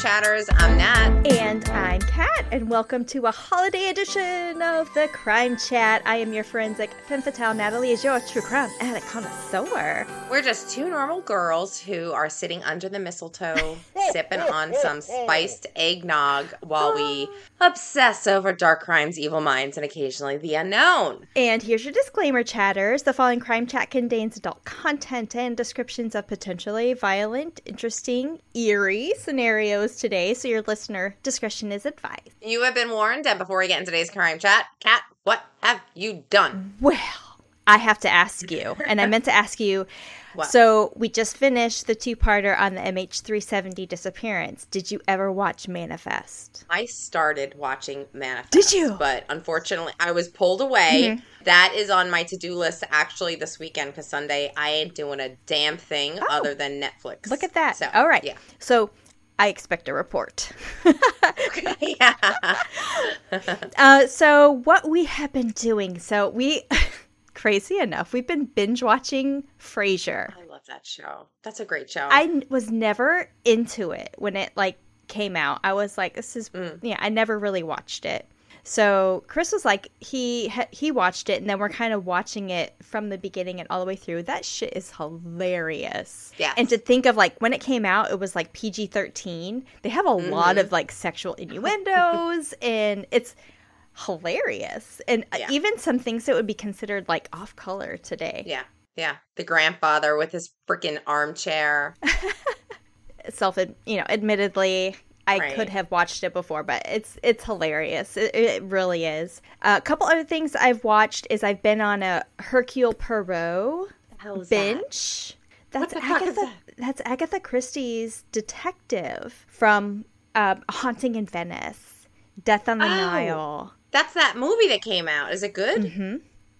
Chatters. I'm Nat. And I'm Kat, and welcome to a holiday edition of the Crime Chat. I am your forensic femme fatale. Natalie is your true crime a connoisseur. We're just two normal girls who are sitting under the mistletoe, sipping on some spiced eggnog while we obsess over dark crimes, evil minds, and occasionally the unknown. And here's your disclaimer, chatters. The following Crime Chat contains adult content and descriptions of potentially violent, interesting, eerie scenarios today, so your listener discretion is advised. You have been warned, and before we get into today's crime chat, Kat, what have you done? Well, I have to ask you, and I meant to ask you. What? So we just finished the two-parter on the MH370 disappearance. Did you ever watch Manifest? I started watching Manifest. Did you? But unfortunately, I was pulled away. Mm-hmm. That is on my to do list actually this weekend because Sunday I ain't doing a damn thing oh. other than Netflix. Look at that. So, All right. Yeah. So I expect a report. yeah. uh, so what we have been doing? So we, crazy enough, we've been binge watching Frasier. I love that show. That's a great show. I n- was never into it when it like came out. I was like, this is Mm. yeah. I never really watched it. So Chris was like, he he watched it, and then we're kind of watching it from the beginning and all the way through. That shit is hilarious. Yeah. And to think of like when it came out, it was like PG thirteen. They have a lot of like sexual innuendos, and it's hilarious. And uh, Yeah. even some things that would be considered like off color today. yeah. Yeah. The grandfather with his freaking armchair. self you know admittedly i Right. could have watched it before but it's it's hilarious it, it really is uh, a couple other things i've watched is i've been on a hercule poirot is binge that's the fuck is agatha that's agatha christie's detective from um, haunting in venice death on the Oh. nile That's that movie that came out. Is it good? mm-hmm.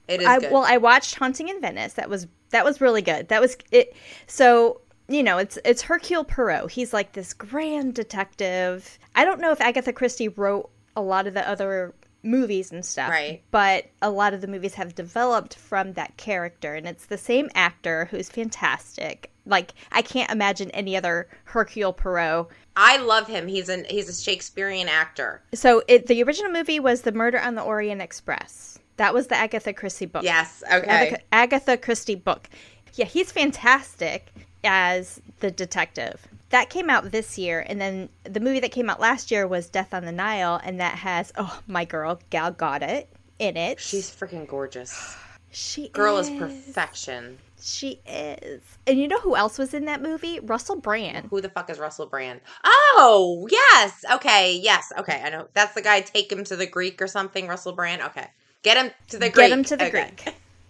It is I, good. well, I watched Haunting in Venice. That was that was really good. That was it. So you know, it's it's Hercule Poirot. He's like this grand detective. I don't know if Agatha Christie wrote a lot of the other movies and stuff, Right. But a lot of the movies have developed from that character, and it's the same actor who's fantastic. Like I can't imagine any other Hercule Poirot. I love him. He's an he's a Shakespearean actor. So it, the original movie was The Murder on the Orient Express. That was the Agatha Christie book. Yes. Okay. Agatha, Agatha Christie book. Yeah, he's fantastic as the detective. That came out this year, and then the movie that came out last year was Death on the Nile, and that has oh my girl Gal Gadot in it. She's freaking gorgeous. she Girl is, is perfection. She is, and you know who else was in that movie? Russell Brand. Who the fuck is Russell Brand? Oh, yes. Okay. Yes. Okay. I know. That's the guy. Take him to the Greek or something. Russell Brand. Okay. Get him to the Greek. Get him to the Okay.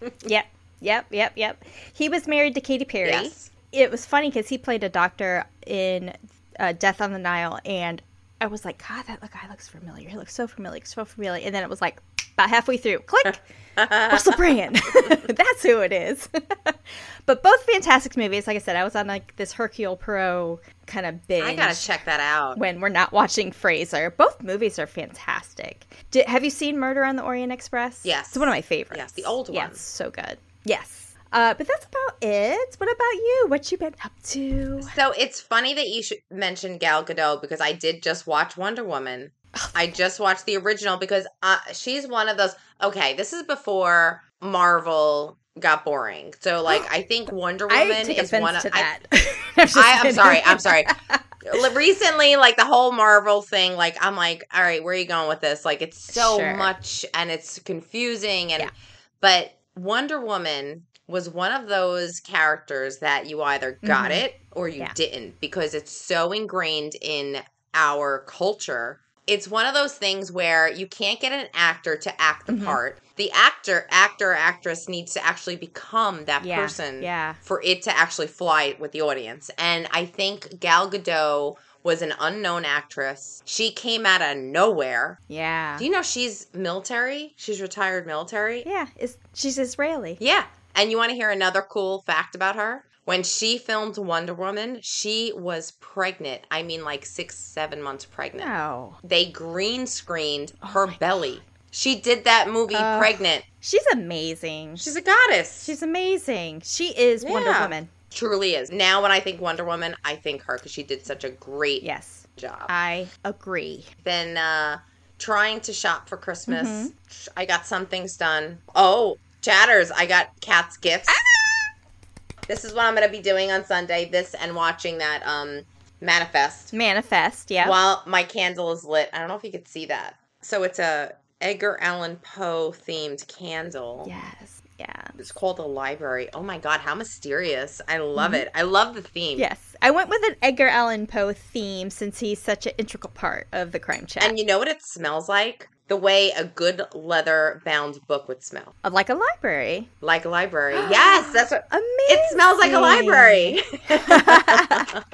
Greek. yep, yep, yep, yep. He was married to Katy Perry. Yes. It was funny because he played a doctor in uh, Death on the Nile, and I was like, God, that guy looks familiar. He looks so familiar, so familiar. And then it was like about halfway through, click, Russell Brand. That's who it is. but both fantastic movies. Like I said, I was on like this Hercule Poirot kind of binge I gotta check that out. when we're not watching Frasier. Both movies are fantastic. Did, have you seen Murder on the Orient Express? Yes. It's one of my favorites. Yes, the old one. it's so good. Yes. Uh, but that's about it. What about you? What you been up to? So it's funny that you should mention Gal Gadot because I did just watch Wonder Woman. I just watched the original because uh, she's one of those. Okay, this is before Marvel got boring. So like, I think Wonder Woman is one of. I- I, I'm sorry. I'm sorry. Recently, like the whole Marvel thing, like I'm like, all right, where are you going with this? Like it's so Sure. much and it's confusing and Yeah. but Wonder Woman was one of those characters that you either got Mhm. it or you Yeah. didn't because it's so ingrained in our culture. It's one of those things where you can't get an actor to act the Mhm. part. The actor, actor, actress needs to actually become that Yeah, person yeah. for it to actually fly with the audience. And I think Gal Gadot was an unknown actress. She came out of nowhere. Yeah. Do you know she's military? She's retired military. yeah. Is she's Israeli? Yeah. And you want to hear another cool fact about her? When she filmed Wonder Woman, she was pregnant. I mean, like six, seven months pregnant. No. They green screened her belly. She did that movie Oh. pregnant. She's amazing. She's a goddess. She's amazing. She is Wonder Woman. truly is. Now, when I think Wonder Woman, I think her because she did such a great Yes. job. I agree. Been uh, trying to shop for Christmas. I got some things done. Oh, chatters! I got Kat's gifts. This is what I'm going to be doing on Sunday. This and watching that um manifest Manifest, yeah. while my candle is lit. I don't know if you could see that. So it's a Edgar Allan Poe themed candle. yes. Yeah. It's called the library. Oh my god, how mysterious. I love it. I love the theme. Yes. I went with an Edgar Allan Poe theme since he's such an integral part of the crime chat. And you know what it smells like? The way a good leather bound book would smell. Of like a library. Like a library. yes, that's what Amazing. it smells like a library.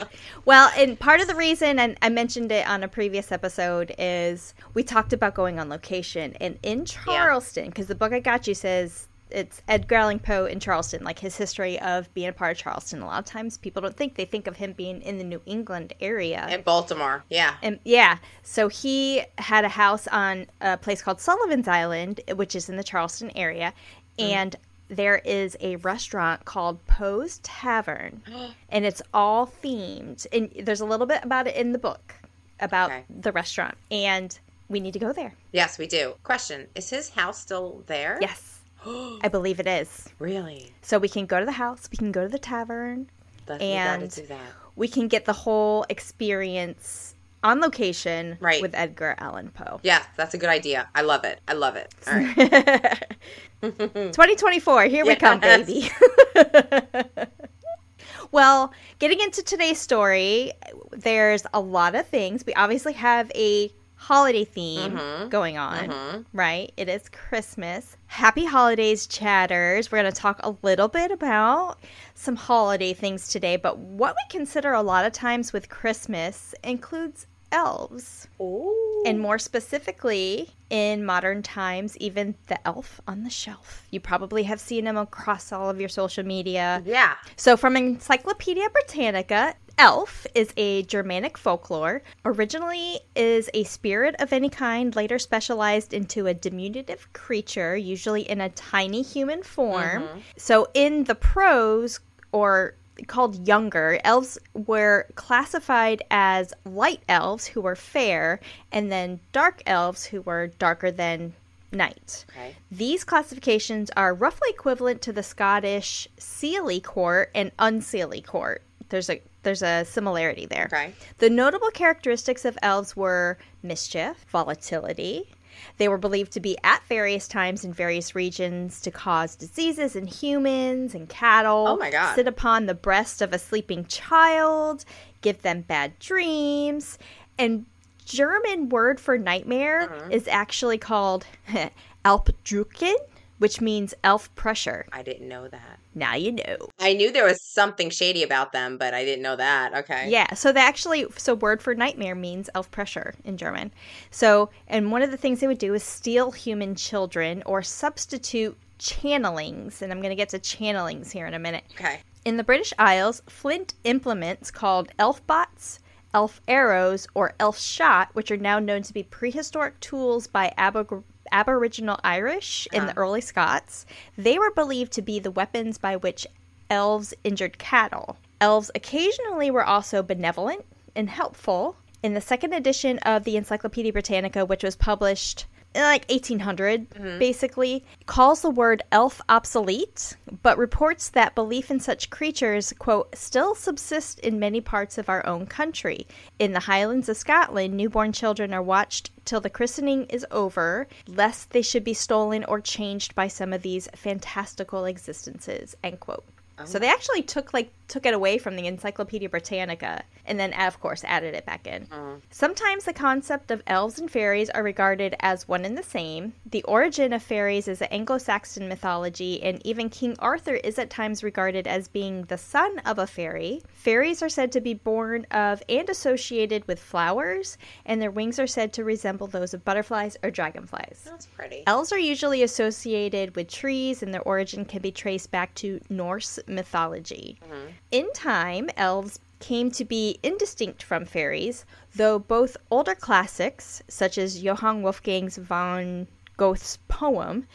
Well, and part of the reason, and I mentioned it on a previous episode, is we talked about going on location. And in Charleston, because the book I got you says it's Edgar Allan Poe in Charleston, like his history of being a part of Charleston. A lot of times people don't think, they think of him being in the New England area. In Baltimore. Yeah. And yeah, so he had a house on a place called Sullivan's Island, which is in the Charleston area, mm. and there is a restaurant called Poe's Tavern, and it's all themed. And there's a little bit about it in the book about Okay. the restaurant, and we need to go there. Yes, we do. Question Is his house still there? Yes, I believe it is. Really? So we can go to the house, we can go to the tavern, And- we do that. we can get the whole experience on location Right. with Edgar Allan Poe. Yeah, that's a good idea. I love it. I love it. All right. 2024, here we come, baby. well, getting into today's story, there's a lot of things. We obviously have a holiday theme Mhm. going on, Mhm. right? It is Christmas. Happy holidays, chatters. We're going to talk a little bit about some holiday things today, but what we consider a lot of times with Christmas includes elves. Ooh. And more specifically, in modern times, even the elf on the shelf. You probably have seen him across all of your social media. yeah. So, from Encyclopedia Britannica, elf is a Germanic folklore. Originally is a spirit of any kind, later specialized into a diminutive creature, usually in a tiny human form. Mm-hmm. So, in the prose or called younger, elves were classified as light elves who were fair, and then dark elves who were darker than night. Okay. These classifications are roughly equivalent to the Scottish Seelie Court and Unseelie Court. There's a there's a similarity there. Okay. The notable characteristics of elves were mischief, volatility. They were believed to be at various times in various regions to cause diseases in humans and cattle. Oh my God. Sit upon the breast of a sleeping child, give them bad dreams, and German word for nightmare Uh-huh. is actually called Alpdrucken, which means elf pressure. I didn't know that. Now you know. I knew there was something shady about them, but I didn't know that. Okay. Yeah, so they actually so word for nightmare means elf pressure in German. So, and one of the things they would do is steal human children or substitute changelings, and I'm going to get to changelings here in a minute. Okay. In the British Isles, flint implements called elf bolts, elf arrows, or elf shot, which are now known to be prehistoric tools by Abor- Aboriginal Irish in the uh-huh. early Scots, they were believed to be the weapons by which elves injured cattle. Elves occasionally were also benevolent and helpful. In the second edition of the Encyclopedia Britannica, which was published like 1800, mm-hmm. basically, calls the word elf obsolete, but reports that belief in such creatures, quote, still subsists in many parts of our own country. In the Highlands of Scotland, newborn children are watched till the christening is over, lest they should be stolen or changed by some of these fantastical existences, end quote. Oh. So they actually took like took it away from the Encyclopedia Britannica and then of course added it back in. Oh. Sometimes the concept of elves and fairies are regarded as one and the same. The origin of fairies is an Anglo-Saxon mythology and even King Arthur is at times regarded as being the son of a fairy. Fairies are said to be born of and associated with flowers and their wings are said to resemble those of butterflies or dragonflies. That's pretty. Elves are usually associated with trees, and their origin can be traced back to Norse mythology. Mm-hmm. In time, elves came to be indistinct from fairies, though both older classics, such as Johann Wolfgang's von Goethe's poem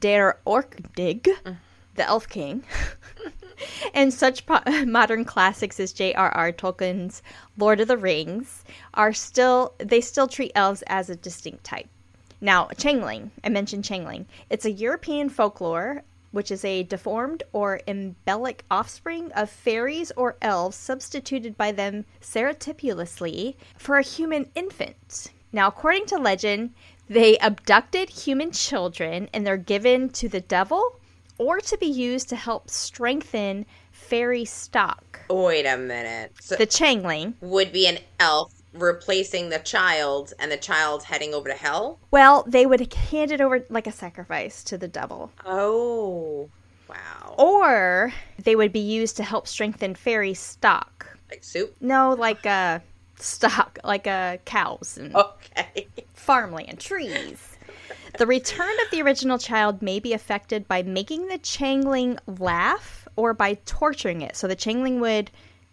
Der Erlkönig, mm-hmm. the Elf King, And such po- modern classics as J.R.R. Tolkien's Lord of the Rings are still, they still treat elves as a distinct type. Now, Changeling, I mentioned Changeling. It's a European folklore which is a deformed or embellic offspring of fairies or elves substituted by them surreptitiously for a human infant. Now, according to legend, they abducted human children and they're given to the devil or to be used to help strengthen fairy stock. Wait a minute. So The Changeling. would be an elf replacing the child and the child heading over to hell? Well, they would hand it over like a sacrifice to the devil. Oh. Wow. Or they would be used to help strengthen fairy stock. Like soup? No, like uh stock, like uh cows and Okay. farmland, trees. The return of the original child may be affected by making the changeling laugh or by torturing it. So the changeling would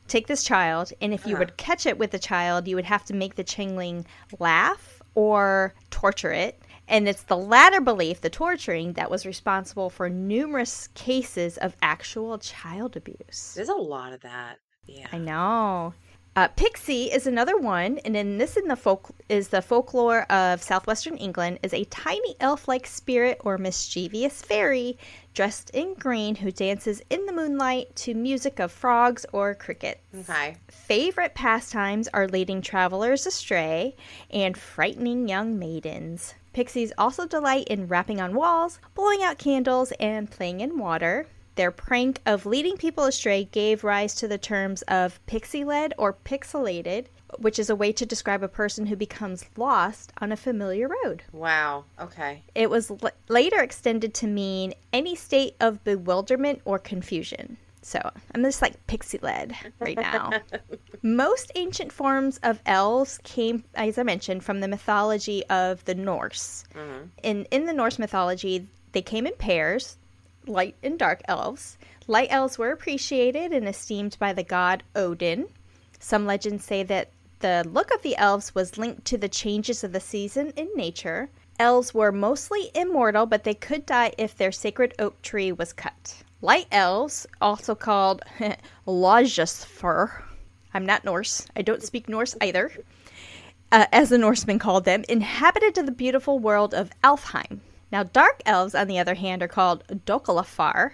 take this child, and if you Uh-huh. would catch it with the child, you would have to make the changeling laugh or torture it. And it's the latter belief, the torturing, that was responsible for numerous cases of actual child abuse. There's a lot of that. Yeah. I know. Uh, Pixie is another one, and in this in the folk is the folklore of southwestern England is a tiny elf-like spirit or mischievous fairy dressed in green who dances in the moonlight to music of frogs or crickets. Okay. Favorite pastimes are leading travelers astray and frightening young maidens. Pixies also delight in rapping on walls, blowing out candles, and playing in water. Their prank of leading people astray gave rise to the terms of pixie led or pixilated, which is a way to describe a person who becomes lost on a familiar road. Wow. Okay. It was l- later extended to mean any state of bewilderment or confusion. So I'm just like pixie led right now. Most ancient forms of elves came, as I mentioned, from the mythology of the Norse. Mm-hmm. In in the Norse mythology, they came in pairs, light and dark elves. Light elves were appreciated and esteemed by the god Odin. Some legends say that the look of the elves was linked to the changes of the season in nature. Elves were mostly immortal, but they could die if their sacred oak tree was cut. Light elves, also called Lajasfur, I'm not Norse. I don't speak Norse either. Uh, as the Norsemen called them, inhabited the beautiful world of Alfheim. Now, dark elves, on the other hand, are called Dokalafar.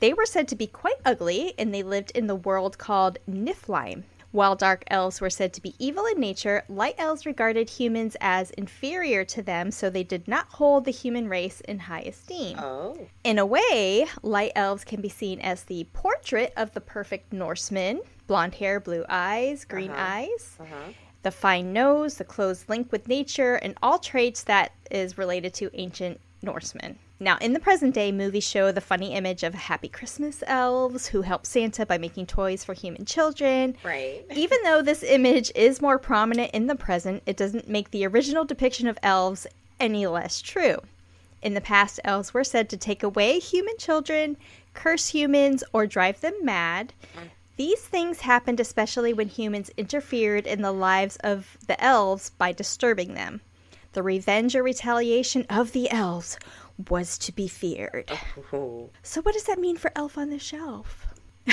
They were said to be quite ugly, and they lived in the world called Niflheim. While dark elves were said to be evil in nature, light elves regarded humans as inferior to them, so they did not hold the human race in high esteem. Oh. In a way, light elves can be seen as the portrait of the perfect Norseman blonde hair, blue eyes, green Uh-huh. eyes, Uh-huh. The fine nose, the close link with nature, and all traits that is related to ancient Norsemen. Now, in the present day, movies show the funny image of happy Christmas elves who help Santa by making toys for human children. Right. Even though this image is more prominent in the present, it doesn't make the original depiction of elves any less true. In the past, elves were said to take away human children, curse humans, or drive them mad. Mm-hmm. These things happened especially when humans interfered in the lives of the elves by disturbing them. The revenge or retaliation of the elves was to be feared. Ooh. So, what does that mean for Elf on the Shelf?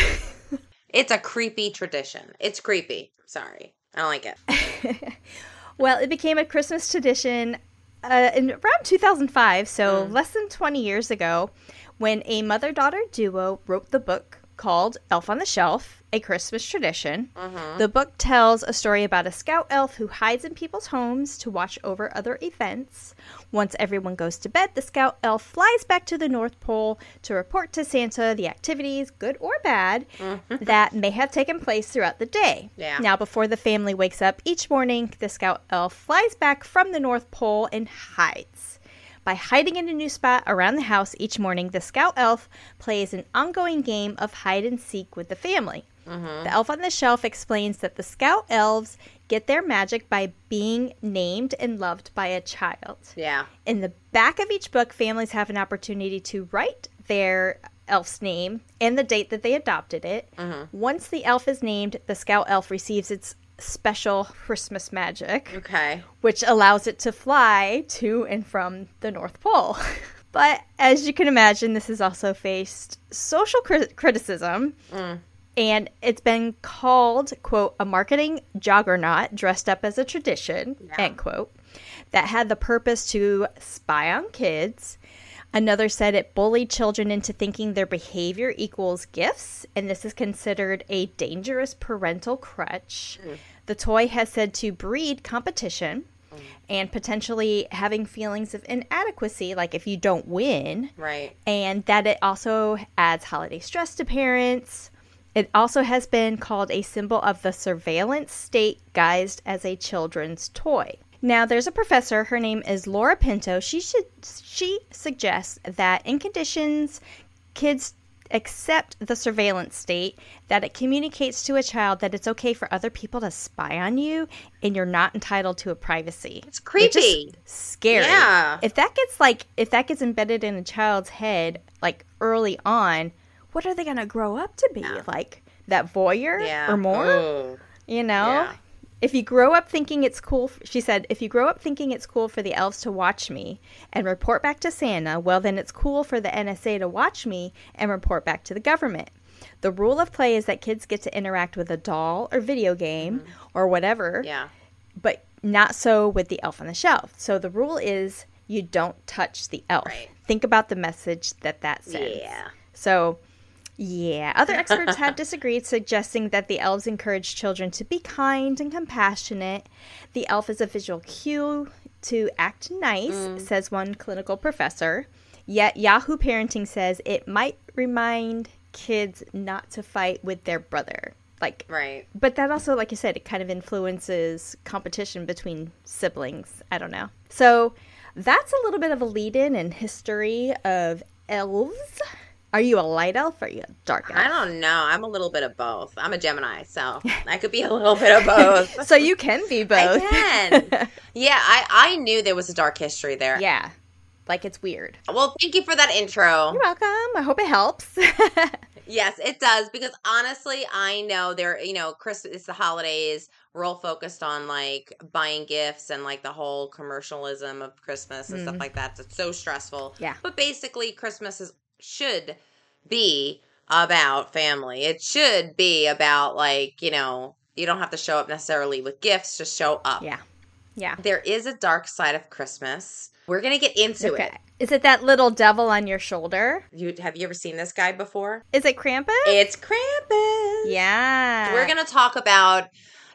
It's a creepy tradition. It's creepy. Sorry. I don't like it. Well, it became a Christmas tradition uh, in around 2005, so less than 20 years ago, when a mother daughter duo wrote the book called Elf on the Shelf A Christmas Tradition. Mm-hmm. The book tells a story about a scout elf who hides in people's homes to watch over other events. Once everyone goes to bed, the scout elf flies back to the North Pole to report to Santa the activities, good or bad, mm-hmm. that may have taken place throughout the day. Yeah. Now, before the family wakes up each morning, the scout elf flies back from the North Pole and hides. By hiding in a new spot around the house each morning, the scout elf plays an ongoing game of hide and seek with the family. Mm-hmm. The elf on the shelf explains that the scout elves get their magic by being named and loved by a child. Yeah. In the back of each book, families have an opportunity to write their elf's name and the date that they adopted it. Mm-hmm. Once the elf is named, the scout elf receives its special Christmas magic, Okay. which allows it to fly to and from the North Pole. But as you can imagine, this has also faced social cri- criticism. Mm. And it's been called, quote, a marketing juggernaut dressed up as a tradition, Yeah. end quote, that had the purpose to spy on kids. Another said it bullied children into thinking their behavior equals gifts, and this is considered a dangerous parental crutch. The toy has said to breed competition and potentially having feelings of inadequacy, like if you don't win, Right. and that it also adds holiday stress to parents. It also has been called a symbol of the surveillance state guised as a children's toy. Now, there's a professor. Her name is Laura Pinto. She should she suggests that in conditions kids accept the surveillance state, that it communicates to a child that it's okay for other people to spy on you, and you're not entitled to a privacy. It's creepy. scary. Yeah. If that gets like if that gets embedded in a child's head like early on, what are they gonna grow up to be? Like that voyeur Yeah. or more? Ooh. You know? Yeah. If you grow up thinking it's cool, she said, if you grow up thinking it's cool for the elves to watch me and report back to Santa, well, then it's cool for the NSA to watch me and report back to the government. The rule of play is that kids get to interact with a doll or video game or whatever, Mm-hmm. Yeah. but not so with the elf on the shelf. So the rule is you don't touch the elf. Right. Think about the message that that sends. Yeah. So, yeah, other experts have disagreed, suggesting that the elves encourage children to be kind and compassionate. The elf is a visual cue to act nice, Mm. says one clinical professor. Yet Yahoo Parenting says it might remind kids not to fight with their brother. Like, Right. but that also, like you said, it kind of influences competition between siblings. I don't know. So that's a little bit of a lead in and history of elves. Are you a light elf or are you a dark elf? I don't know. I'm a little bit of both. I'm a Gemini, so I could be a little bit of both. so you can be both. I can. Yeah, I, I knew there was a dark history there. yeah. Like it's weird. Well, thank you for that intro. You're welcome. I hope it helps. Yes, it does because honestly, I know there. You know, Christmas, it's the holidays. We're all focused on like buying gifts and like the whole commercialism of Christmas and stuff mm-hmm. like that. It's so stressful. Yeah. But basically, Christmas is should be about family. It should be about like you know you don't have to show up necessarily with gifts. Just show up. yeah. Yeah. There is a dark side of Christmas. We're gonna get into Okay. it. Is it that little devil on your shoulder? You have you ever seen this guy before? Is it Krampus? It's Krampus. yeah. We're going to talk about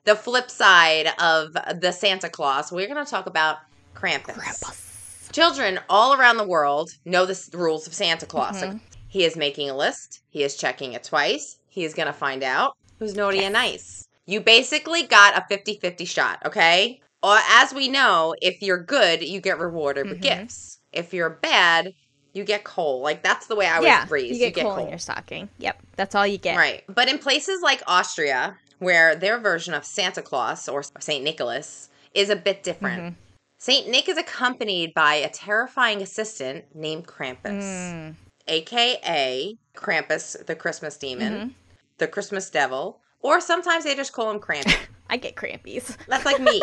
the flip side of the Santa Claus. We're going to talk about Krampus. Krampus. Children all around the world know the rules of Santa Claus. Mm-hmm. He is making a list, he is checking it twice, he is going to find out who's naughty and nice. You basically got a 50 50 shot, okay? Or as we know, if you're good, you get rewarded with Mm-hmm. gifts. If you're bad, you get coal. Like that's the way I was yeah. raised. You get, coal, in your stocking. Yep. That's all you get. Right. But in places like Austria, where their version of Santa Claus or St. Nicholas is a bit different, Mm-hmm. St. Nick is accompanied by a terrifying assistant named Krampus, Mm. aka Krampus, the Christmas demon, Mm-hmm. the Christmas devil, or sometimes they just call him Krampus. I get crampies. That's like me.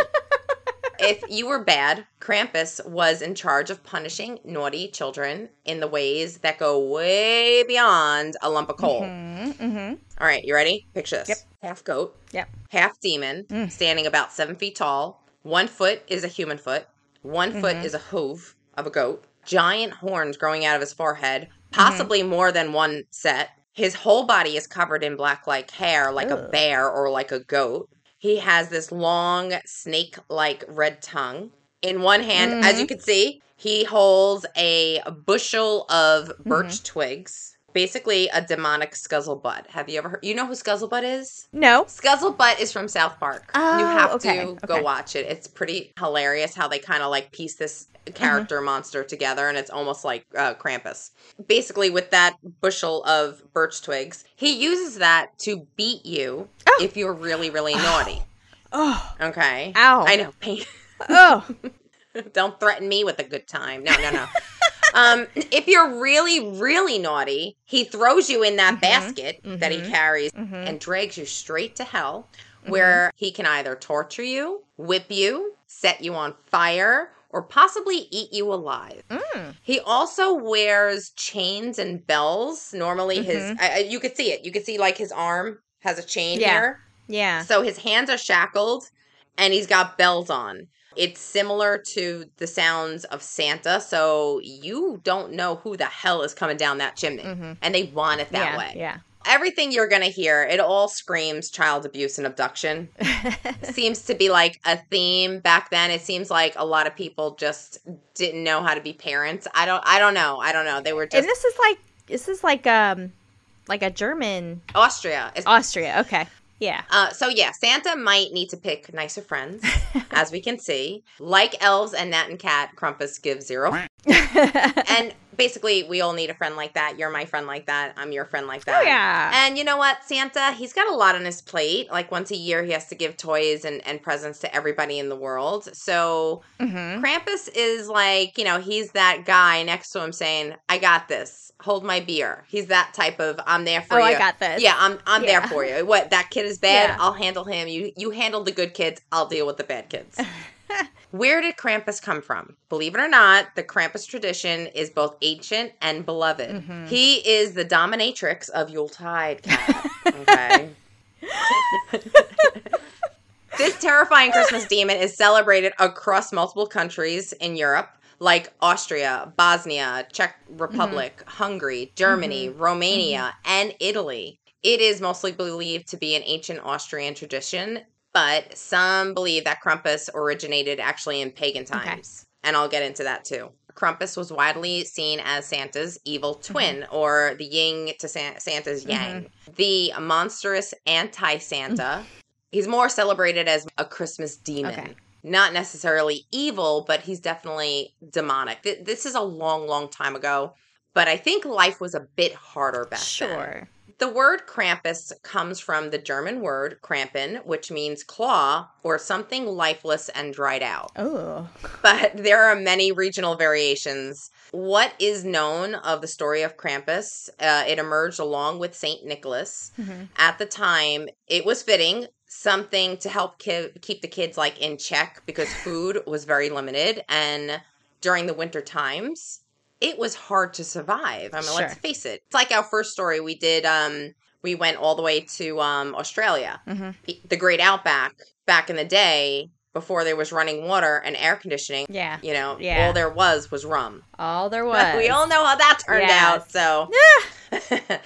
if you were bad, Krampus was in charge of punishing naughty children in the ways that go way beyond a lump of coal. Mm-hmm. All right, you ready? Picture this. Yep. Half goat, Yep. half demon, Mm. standing about seven feet tall. One foot is a human foot. One foot Mm-hmm. is a hoof of a goat. Giant horns growing out of his forehead, Mm-hmm. possibly more than one set. His whole body is covered in black like hair, like a bear or like a goat. He has this long snake like red tongue. In one hand, Mm-hmm. as you can see, he holds a bushel of birch Mm-hmm. twigs. Basically, a demonic scuzzlebutt. Have you ever heard? You know who Scuzzlebutt is? No. Scuzzlebutt is from South Park. Oh, you have okay, to okay. go watch it. It's pretty hilarious how they kind of like piece this character Mm-hmm. monster together, and it's almost like uh, Krampus. Basically, with that bushel of birch twigs, he uses that to beat you Oh. if you're really, really naughty. Oh. Okay. Ow. I know. Pain. Oh. Don't threaten me with a good time. No, no, no. um, if you're really, really naughty, he throws you in that mm-hmm. basket that he mm-hmm. carries mm-hmm. and drags you straight to hell, where he can either torture you, whip you, set you on fire, or possibly eat you alive. Mm. He also wears chains and bells. Normally, his I- you could see it. You could see like his arm has a chain Yeah. here. Yeah. So his hands are shackled and he's got bells on. It's similar to the sounds of Santa, so you don't know who the hell is coming down that chimney. Mhm. And they want it that yeah. way. Yeah. Everything you're going to hear, it all screams child abuse and abduction. seems to be like a theme back then. It seems like a lot of people just didn't know how to be parents. I don't I don't know. I don't know. They were just and this is like this is like um like a German Austria. It's Austria. Okay. Yeah. Uh, so yeah, Santa might need to pick nicer friends, as we can see. Like elves and Nat and Kat, Krampus gives zero. and basically, we all need a friend like that. You're my friend like that. I'm your friend like that. oh yeah. And you know what, Santa, he's got a lot on his plate. Like once a year, he has to give toys and, and presents to everybody in the world. So hmm Krampus is like, you know, he's that guy next to him saying, I got this. Hold my beer. He's that type of, I'm there for Oh, you. I got this. Yeah, I'm I'm there for you. What that kid is bad, Yeah. I'll handle him. You you handle the good kids, I'll deal with the bad kids. Where did Krampus come from? Believe it or not, the Krampus tradition is both ancient and beloved. Mhm. He is the dominatrix of Yuletide. Kat, okay. this terrifying Christmas demon is celebrated across multiple countries in Europe, like Austria, Bosnia, Czech Republic, mm-hmm. Hungary, Germany, mm-hmm. Romania, mm-hmm. and Italy. It is mostly believed to be an ancient Austrian tradition, but some believe that Krampus originated actually in pagan Okay. times. And I'll get into that too. Krampus was widely seen as Santa's evil mm-hmm. twin, or the yin to San- Santa's mm-hmm. yang. The monstrous anti Santa. Mm. He's more celebrated as a Christmas demon. Okay. Not necessarily evil, but he's definitely demonic. Th- This is a long, long time ago, but I think life was a bit harder back then. Sure. The word Krampus comes from the German word Krampen, which means claw or something lifeless and dried out. Oh. But there are many regional variations. What is known of the story of Krampus? Uh, it emerged along with Saint Nicholas. hmm At the time, it was fitting something to help ki- keep the kids like in check because food was very limited and during the winter times it was hard to survive. I mean, let's face it. It's like our first story we did um we went all the way to um Australia. hmm The Great Outback back in the day before there was running water and air conditioning, Yeah. you know, Yeah. all there was was rum. All there was. we all know how that turned Yes. out. So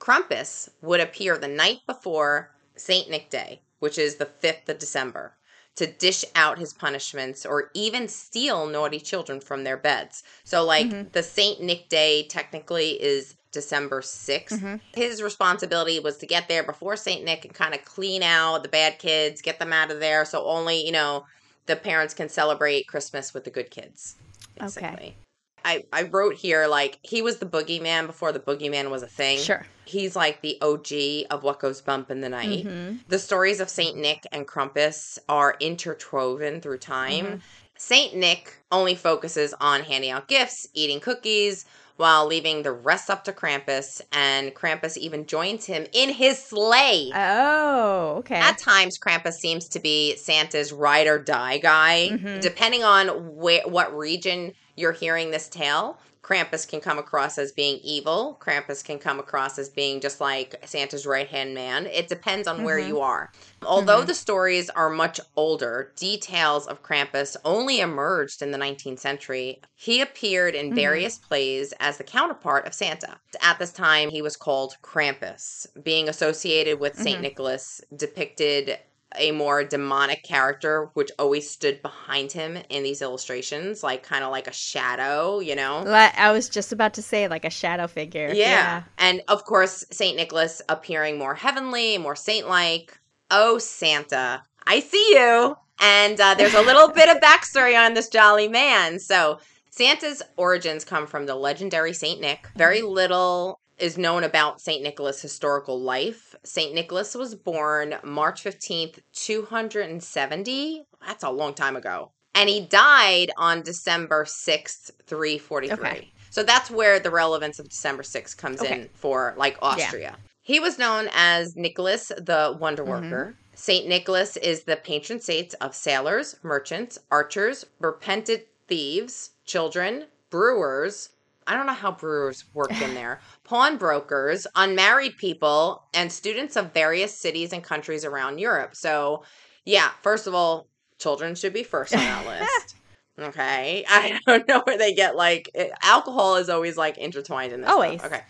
Krampus would appear the night before St. Nick Day, which is the 5th of December, to dish out his punishments or even steal naughty children from their beds. So, like, Mhm. the St. Nick Day technically is December 6th. Mhm. His responsibility was to get there before St. Nick and kind of clean out the bad kids, get them out of there. So, only, you know, the parents can celebrate Christmas with the good kids. Basically. Okay. I, I wrote here like he was the boogeyman before the boogeyman was a thing. Sure. He's like the OG of what goes bump in the night. hmm The stories of Saint Nick and Krampus are interwoven through time. Mhm. Saint Nick only focuses on handing out gifts, eating cookies, while leaving the rest up to Krampus, and Krampus even joins him in his sleigh. Oh, okay. At times, Krampus seems to be Santa's ride or die guy. Mhm. Depending on where, what region you're hearing this tale, Krampus can come across as being evil. Krampus can come across as being just like Santa's right hand man. It depends on where Mhm. you are. Although Mhm. the stories are much older, details of Krampus only emerged in the 19th century. He appeared in Mhm. various plays as the counterpart of Santa. At this time, he was called Krampus. Being associated with St. Mhm. Nicholas depicted a more demonic character, which always stood behind him in these illustrations, like kind of like a shadow, you know? I was just about to say like a shadow figure. Yeah. And of course, St. Nicholas appearing more heavenly, more saint like. Oh, Santa, I see you. And uh, there's a little bit of backstory on this jolly man. So, Santa's origins come from the legendary St. Nick. Very little is known about St. Nicholas' historical life. St. Nicholas was born March 15th, 270. That's a long time ago. And he died on December 6th, 343. Okay. So that's where the relevance of December 6th comes Okay. in for like Austria. He was known as Nicholas the Wonder Mhm. Worker. Saint Nicholas is the patron saint of sailors, merchants, archers, repentant thieves, children, brewers. I don't know how brewers work in there. Pawnbrokers, unmarried people, and students of various cities and countries around Europe. So, yeah, first of all, children should be first on that list. Okay. I don't know where they get like it, alcohol is always like intertwined in this. stuff. Always. Okay.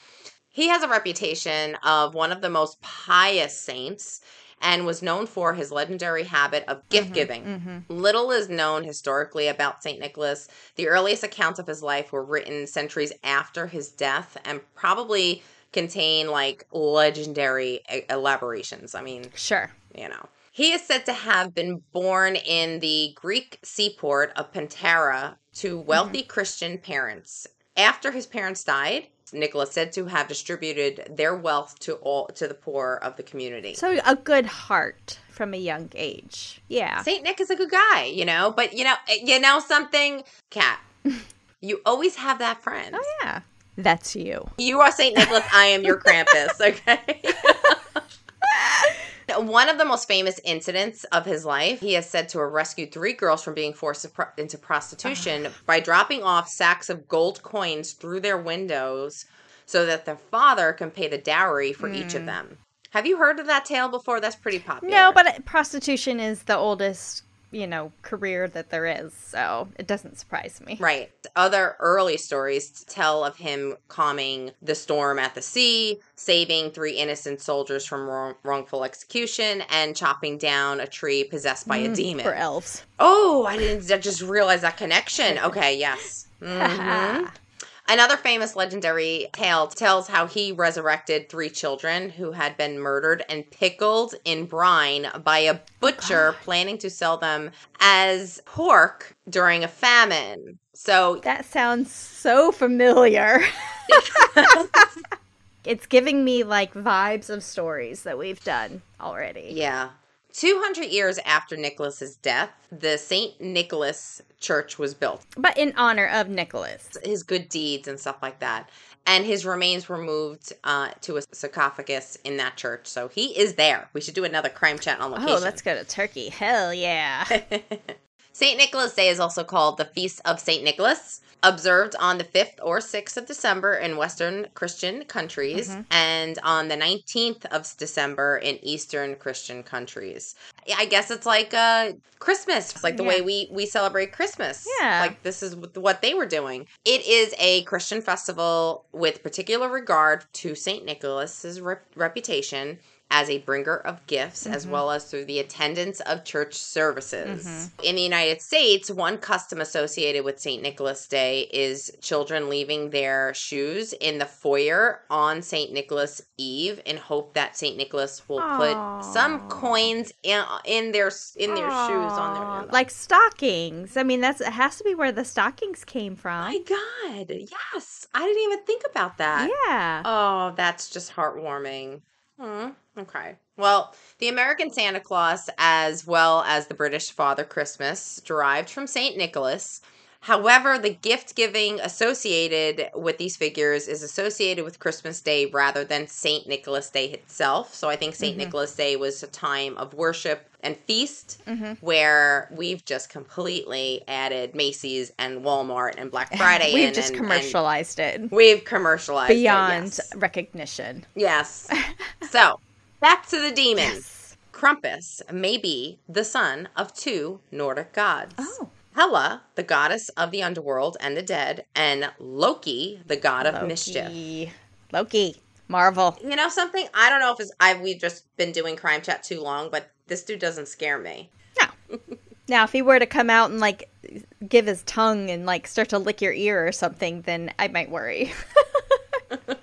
He has a reputation of one of the most pious saints and was known for his legendary habit of gift giving. Mm-hmm. Little is known historically about St. Nicholas. The earliest accounts of his life were written centuries after his death and probably contain like legendary e- elaborations. I mean, Sure. you know. He is said to have been born in the Greek seaport of Pantera to wealthy Christian parents. After his parents died, Nicholas said to have distributed their wealth to all to the poor of the community. So a good heart from a young age. Yeah. Saint Nick is a good guy, you know, but you know, eh, you know something, Kat. you always have that friend. Oh yeah. That's you. You are Saint Nicholas. I am your Krampus. Okay. One of the most famous incidents of his life, he is said to have rescued three girls from being forced pro- into prostitution by dropping off sacks of gold coins through their windows so that their father can pay the dowry for each of mm. them. Have you heard of that tale before? That's pretty popular. No, but prostitution is the oldest, you know, career that there is, so it doesn't surprise me. Right. Other early stories tell of him calming the storm at the sea, saving three innocent soldiers from wrong- wrongful execution, and chopping down a tree possessed by a demon. For elves. Oh, I didn't I just realize that connection. Okay, yes. Mhm. Another famous legendary tale tells how he resurrected three children who had been murdered and pickled in brine by a butcher planning to sell them as pork during a famine. So That sounds so familiar. it's giving me like vibes of stories that we've done already. Yeah. 200 years after Nicholas's death, the St. Nicholas Church was built. But in honor of Nicholas. His good deeds and stuff like that. And his remains were moved uh, to a sarcophagus in that church. So he is there. We should do another crime chat on location. Oh, let's go to Turkey. Hell yeah. St. Nicholas Day is also called the Feast of St. Nicholas, observed on the 5th or 6th of December in Western Christian countries Mm-hmm. and on the 19th of December in Eastern Christian countries. I guess it's like uh, Christmas, it's like the Yeah. way we, we celebrate Christmas. Yeah. Like this is what they were doing. It is a Christian festival with particular regard to St. Nicholas's rep- reputation as a bringer of gifts as Mm-hmm. well as through the attendance of church services. In the United States, one custom associated with St. Nicholas Day is children leaving their shoes in the foyer on St. Nicholas Eve in hope that St. Nicholas will put some coins in, in their in their shoes on their like stockings. I mean, that's it has to be where the stockings came from. My God, yes. I didn't even think about that. yeah. Oh, that's just heartwarming. Hmm. Okay. Well, the American Santa Claus, as well as the British Father Christmas, derived from St. Nicholas. However, the gift giving associated with these figures is associated with Christmas Day rather than St. Nicholas Day itself. So I think saint mm-hmm. Nicholas Day was a time of worship and feast mm-hmm. where we've just completely added Macy's and Walmart and Black Friday. We've just and- commercialized it we've commercialized it, beyond yes. recognition. Yes. so, back to the demons. Yes. Krampus may be the son of two Nordic gods. Oh. Hela, the goddess of the underworld and the dead, and Loki, the god of mischief. Loki. Loki. Marvel. You know something? I don't know if it's I've we've just been doing crime chat too long, but this dude doesn't scare me. No. now, if he were to come out and like give his tongue and like start to lick your ear or something, then I might worry.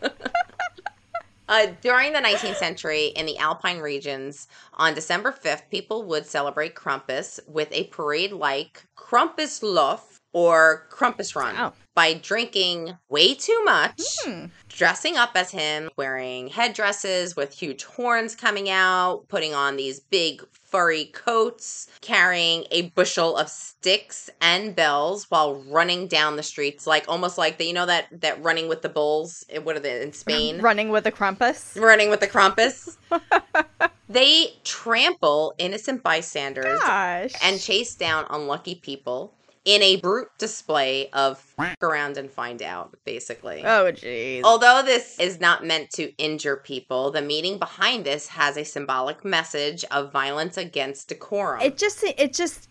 Uh, during the 19th century in the Alpine regions, on December 5th, people would celebrate Krampus with a parade like Krampuslauf or Krampus Run Oh. by drinking way too much, Hmm. dressing up as him, wearing headdresses with huge horns coming out, putting on these big furry coats, carrying a bushel of sticks and bells while running down the streets like almost like the you know that that running with the bulls eh, what are they in Spain Running with the Krampus. running with the Krampus. they trample innocent bystanders Gosh. and chase down unlucky people in a brute display of around and find out, basically. Oh, jeez. Although this is not meant to injure people, the meaning behind this has a symbolic message of violence against decorum. It just it just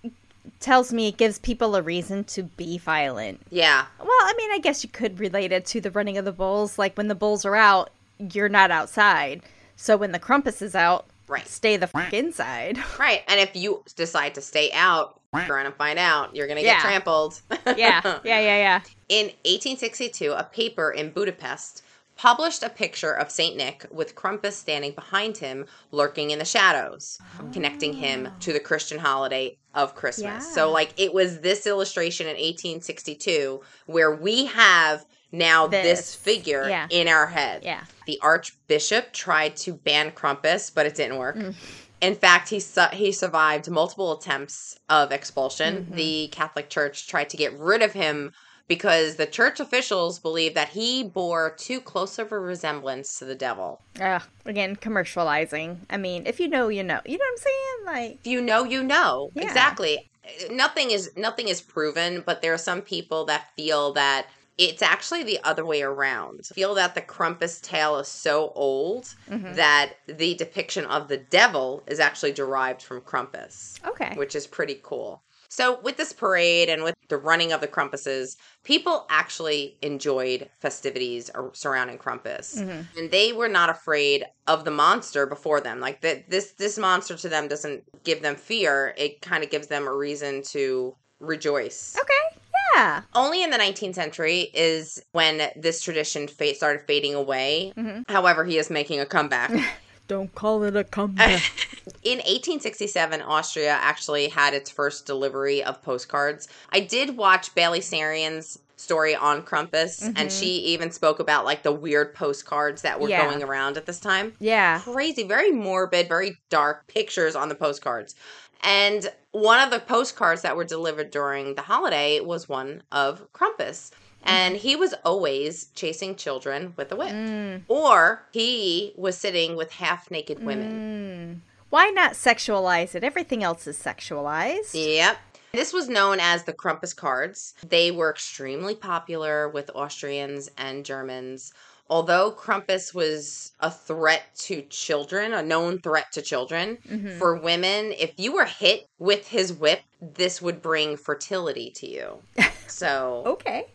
tells me it gives people a reason to be violent. yeah. Well, I mean, I guess you could relate it to the running of the bulls. Like when the bulls are out, you're not outside. So when the Krampus is out, Right. stay the fuck inside. Right. And if you decide to stay out, going to find out you're going to Yeah. get trampled. yeah, yeah, yeah, yeah. In 1862, a paper in Budapest published a picture of St. Nick with Krampus standing behind him, lurking in the shadows, connecting him to the Christian holiday of Christmas. Yeah. So, like, it was this illustration in 1862 where we have now this, This. figure Yeah. in our head. Yeah. The archbishop tried to ban Krampus, but it didn't work. Mm. In fact, he su- he survived multiple attempts of expulsion. Mm-hmm. The Catholic Church tried to get rid of him because the church officials believed that he bore too close of a resemblance to the devil. Ugh, again, commercializing. I mean, if you know, you know. You know what I'm saying? Like, If you know, you know. Yeah. Exactly. Nothing is nothing is proven, but there are some people that feel that it's actually the other way around. Feel that the Krampus tale is so old Mm-hmm. that the depiction of the devil is actually derived from Krampus. okay. which is pretty cool. So, with this parade and with the running of the Krampuses, people actually enjoyed festivities surrounding Krampus, Mm-hmm. and they were not afraid of the monster before them. Like that, this this monster to them doesn't give them fear; it kind of gives them a reason to rejoice. Okay. Yeah. Only in the 19th century is when this tradition fa- started fading away. Mm-hmm. However, he is making a comeback. Don't call it a comeback. In 1867, Austria actually had its first delivery of postcards. I did watch Bailey Sarian's story on Krampus, and she even spoke about like the weird postcards that were Yeah. going around at this time. yeah. Crazy, very morbid, very dark pictures on the postcards. And one of the postcards that were delivered during the holiday was one of Krampus. And he was always chasing children with a whip. Mm. Or he was sitting with half naked women. Mm. Why not sexualize it? Everything else is sexualized. Yep. This was known as the Krampus cards. They were extremely popular with Austrians and Germans. Although Krampus was a threat to children, a known threat to children, Mm-hmm. for women, if you were hit with his whip, this would bring fertility to you. So Okay.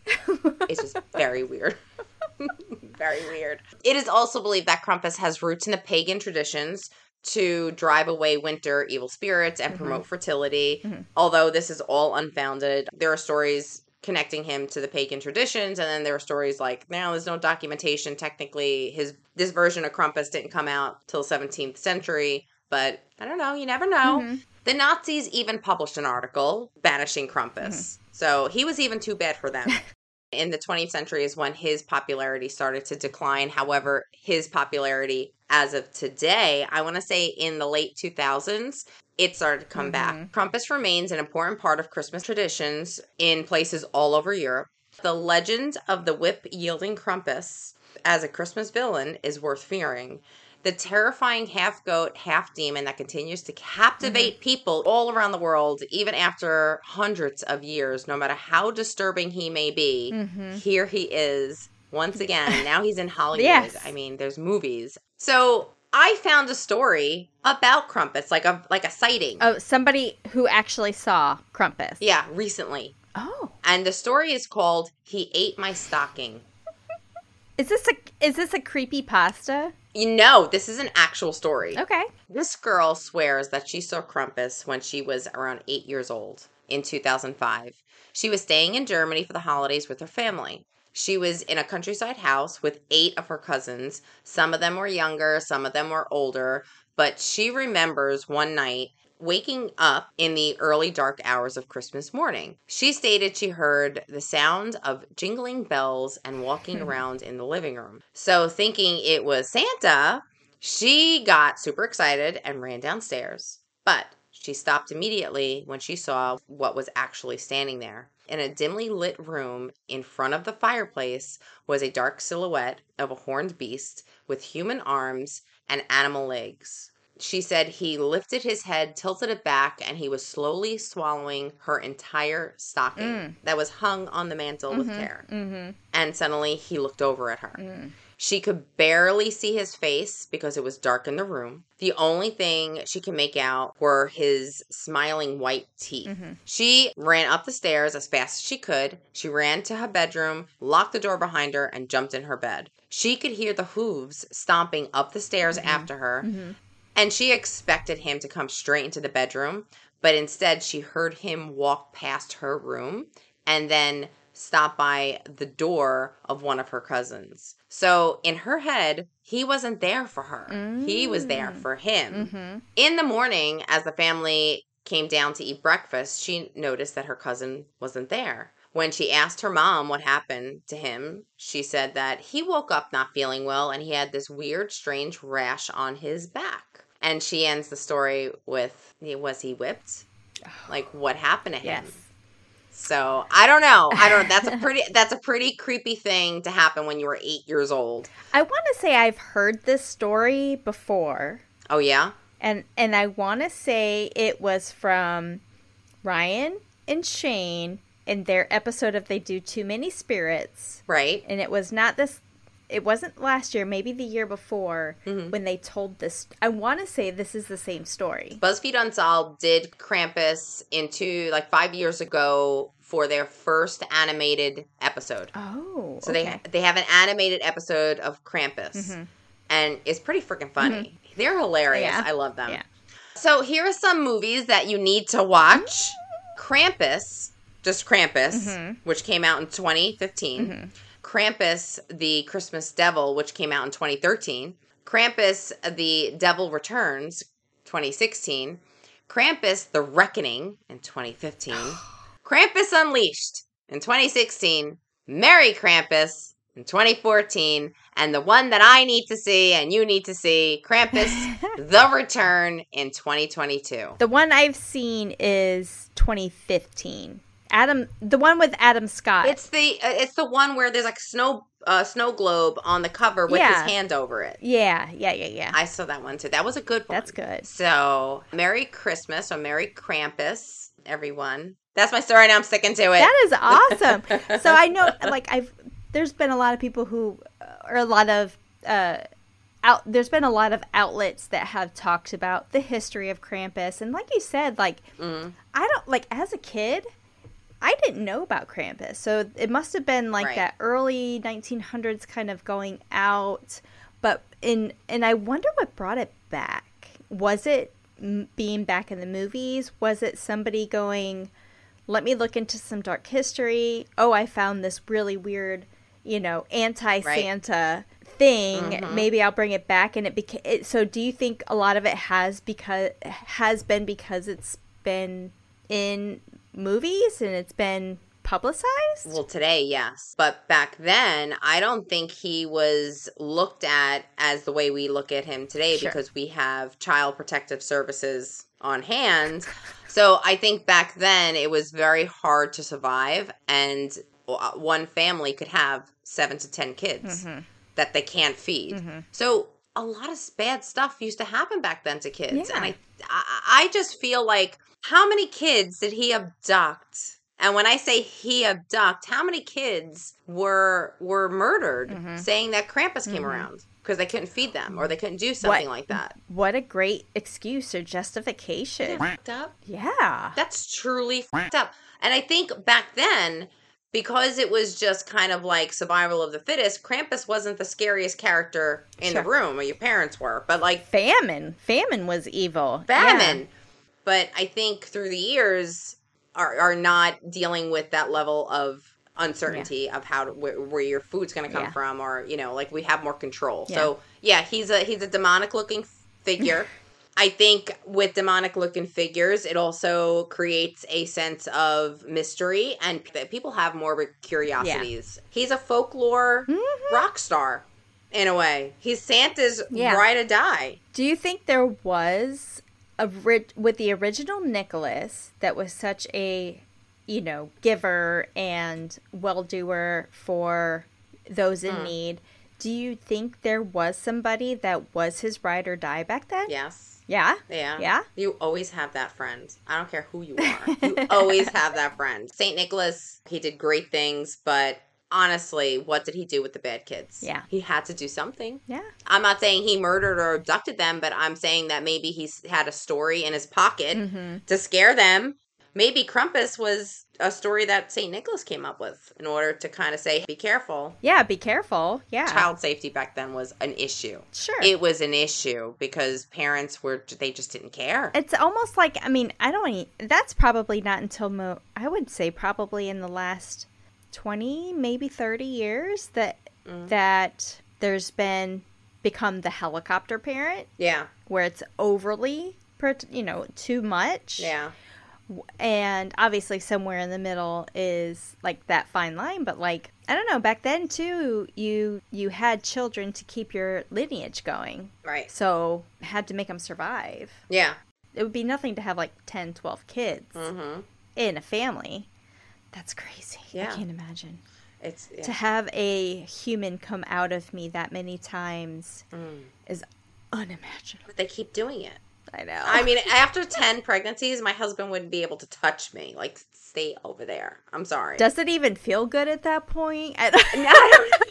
it's just very weird. very weird. It is also believed that Krampus has roots in the pagan traditions to drive away winter evil spirits and promote fertility. Mhm. Although this is all unfounded, there are stories connecting him to the pagan traditions and then there are stories like now there's no documentation technically his this version of Krampus didn't come out till 17th century but I don't know you never know Mhm. the Nazis even published an article banishing Krampus. So he was even too bad for them. In the 20th century is when his popularity started to decline. However, his popularity as of today, I want to say in the late 2000s, it started to come back. Mm-hmm. Krampus remains an important part of Christmas traditions in places all over Europe. The legend of the whip yielding Krampus as a Christmas villain is worth fearing. The terrifying half goat, half demon that continues to captivate people all around the world, even after hundreds of years, no matter how disturbing he may be, Mhm. here he is once again. now he's in Hollywood. Yes. I mean, there's movies. So I found a story about Krampus, like a like a sighting. Oh, somebody who actually saw Krampus. Yeah, recently. Oh. And the story is called He Ate My Stocking. Is this a is this a creepy pasta? You know, this is an actual story. Okay. This girl swears that she saw Krampus when she was around eight years old in 2005. She was staying in Germany for the holidays with her family. She was in a countryside house with eight of her cousins. Some of them were younger, some of them were older, but she remembers one night waking up in the early dark hours of Christmas morning. She stated she heard the sound of jingling bells and walking hmm. around in the living room. So, thinking it was Santa, she got super excited and ran downstairs. But she stopped immediately when she saw what was actually standing there. In a dimly lit room in front of the fireplace was a dark silhouette of a horned beast with human arms and animal legs. She said he lifted his head, tilted it back, and he was slowly swallowing her entire stocking mm. that was hung on the mantle with mm-hmm, care. Mm-hmm. And suddenly he looked over at her. Mm. She could barely see his face because it was dark in the room. The only thing she could make out were his smiling white teeth. Mm-hmm. She ran up the stairs as fast as she could. She ran to her bedroom, locked the door behind her, and jumped in her bed. She could hear the hooves stomping up the stairs mm-hmm, after her, and she expected him to come straight into the bedroom, but instead she heard him walk past her room and then stop by the door of one of her cousins. So in her head, he wasn't there for her. He was there for him. Mm-hmm. In the morning, as the family came down to eat breakfast, she noticed that her cousin wasn't there. When she asked her mom what happened to him, she said that he woke up not feeling well and he had this weird, strange rash on his back. And she ends the story with Was he whipped? Oh. Like, what happened to him? Yes. So I don't know. I don't know. That's a pretty that's a pretty creepy thing to happen when you were eight years old. I want to say I've heard this story before, Oh yeah? and and I want to say it was from Ryan and Shane in their episode of They Do Too Many Spirits, Right. and it was not this. It wasn't last year, maybe the year before, Mm-hmm. when they told this. I want to say this is the same story. BuzzFeed Unsolved did Krampus into like five years ago for their first animated episode. Oh, So okay. they they have an animated episode of Krampus, Mhm. and it's pretty freaking funny. They're hilarious. Yeah. I love them. Yeah. So here are some movies that you need to watch: Krampus, just Krampus, Mhm. which came out in 2015. Krampus, the Christmas Devil, which came out in 2013. Krampus, the Devil Returns, 2016. Krampus, The Reckoning in 2015. Krampus Unleashed in 2016. Merry Krampus in 2014. And the one that I need to see and you need to see, Krampus, The Return in 2022. The one I've seen is 2015. Adam, the one with Adam Scott. It's the uh, it's the one where there's like snow uh, snow globe on the cover with Yeah. his hand over it. yeah, yeah, yeah, yeah. I saw that one too. That was a good one. That's good. So, Merry Christmas or Merry Krampus, everyone. That's my story. Now I'm sticking to it. That is awesome. so I know, like, I've there's been a lot of people who, or a lot of, uh, out. There's been a lot of outlets that have talked about the history of Krampus, and like you said, like, Mhm. I don't like as a kid. I didn't know about Krampus, so it must have been like Right. that early 1900s kind of going out. But in and I wonder what brought it back. Was it being back in the movies? Was it somebody going, "Let me look into some dark history"? Oh, I found this really weird, you know, anti-Santa thing. Mhm. Maybe I'll bring it back. And it became. So, do you think a lot of it has because has been because it's been in movies and it's been publicized? Well, today, yes. But back then, I don't think he was looked at as the way we look at him today Sure. because we have child protective services on hand. So I think back then it was very hard to survive, and uh, one family could have seven to 10 kids Mhm. that they can't feed. Mhm. So a lot of bad stuff used to happen back then to kids. Yeah. And I, I just feel like how many kids did he abduct? And when I say he abduct, how many kids were were murdered Mhm. saying that Krampus came Mhm. around because they couldn't feed them or they couldn't do something like that? What a great excuse or justification. Fucked up. Yeah. That's truly fucked up. And I think back then, because it was just kind of like survival of the fittest, Krampus wasn't the scariest character in Sure. the room, or your parents were. But like Famine. Famine was evil. Yeah. But I think through the years are are not dealing with that level of uncertainty of how to, where, where your food's going to come Yeah. from or you know like we have more control. Yeah. So yeah, he's a he's a demonic looking figure. I think with demonic looking figures, it also creates a sense of mystery and that people have more curiosities. He's a folklore Mhm. rock star in a way. He's Santa's Yeah. ride or die. Do you think there was with the original Nicholas that was such a you know giver and well doer for those in Mm. need? Do you think there was somebody that was his ride or die back then? Yes. Yeah. Yeah. Yeah. You always have that friend. I don't care who you are. You always have that friend. St. Nicholas, he did great things, but honestly, what did he do with the bad kids? Yeah. He had to do something. Yeah. I'm not saying he murdered or abducted them, but I'm saying that maybe he's had a story in his pocket Mm-hmm. to scare them. Maybe Krampus was a story that St. Nicholas came up with in order to kind of say, be careful. Yeah. Be careful. Yeah. Child safety back then was an issue. Sure. It was an issue because parents were, they just didn't care. it's almost like I mean I don't. That's probably not until mo. I would say probably in the last twenty, maybe thirty years that Mm. that there's been become the helicopter parent Yeah. where it's overly, you know, too much. Yeah. and obviously somewhere in the middle is like that fine line but like i don't know back then too you you had children to keep your lineage going Right. so had to make them survive Yeah. it would be nothing to have like 10 12 kids Mm-hmm. in a family that's crazy Yeah. i can't imagine It's yeah. to have a human come out of me that many times Mm. is unimaginable But they keep doing it. i know I mean, after 10 pregnancies, my husband wouldn't be able to touch me. Like, stay over there. I'm sorry. does it even feel good at that point I don't- I don't know.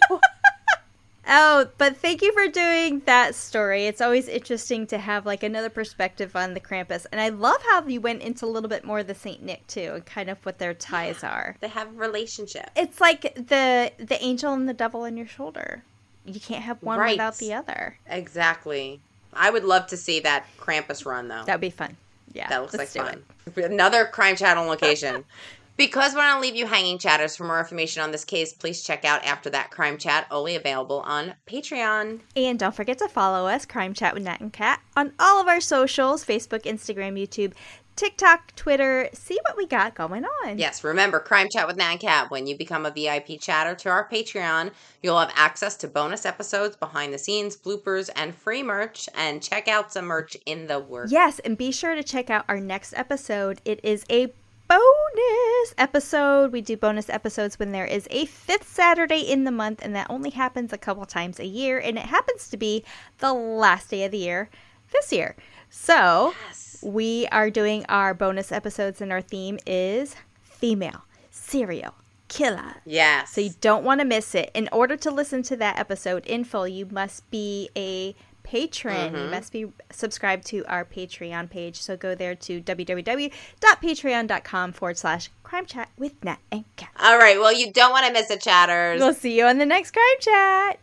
Oh, but thank you for doing that story. It's always interesting to have like another perspective on the Krampus. And I love how you went into a little bit more of the Saint Nick too, and kind of what their ties are. They have a relationship. It's like the the angel and the devil on your shoulder. You can't have one Right. without the other. Exactly. I would love to see that Krampus run, though. That'd be fun. Yeah. That looks like fun. Another crime channel location. because we don't leave you hanging chatters. For more information on this case, please check out After That Crime Chat, only available on Patreon. And don't forget to follow us, Crime Chat with Nat and Kat, on all of our socials Facebook, Instagram, YouTube, TikTok, Twitter. See what we got going on. Yes, remember Crime Chat with Nan Cat. When you become a VIP chatter to our Patreon, you'll have access to bonus episodes, behind the scenes, bloopers, and free merch. And check out some merch in the works. Yes, and be sure to check out our next episode. It is a bonus episode. We do bonus episodes when there is a fifth Saturday in the month, and that only happens a couple times a year, and it happens to be the last day of the year this year. So, Yes. we are doing our bonus episodes, and our theme is female serial killer. Yes. So you don't want to miss it. In order to listen to that episode in full, you must be a patron. You mm-hmm. must be subscribed to our Patreon page. So go there to www.patreon.com forward slash crime chat with Nat and Kat. All right. Well, you don't want to miss it, chatters. We'll see you on the next crime chat.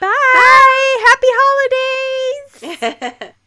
Bye. Happy holidays.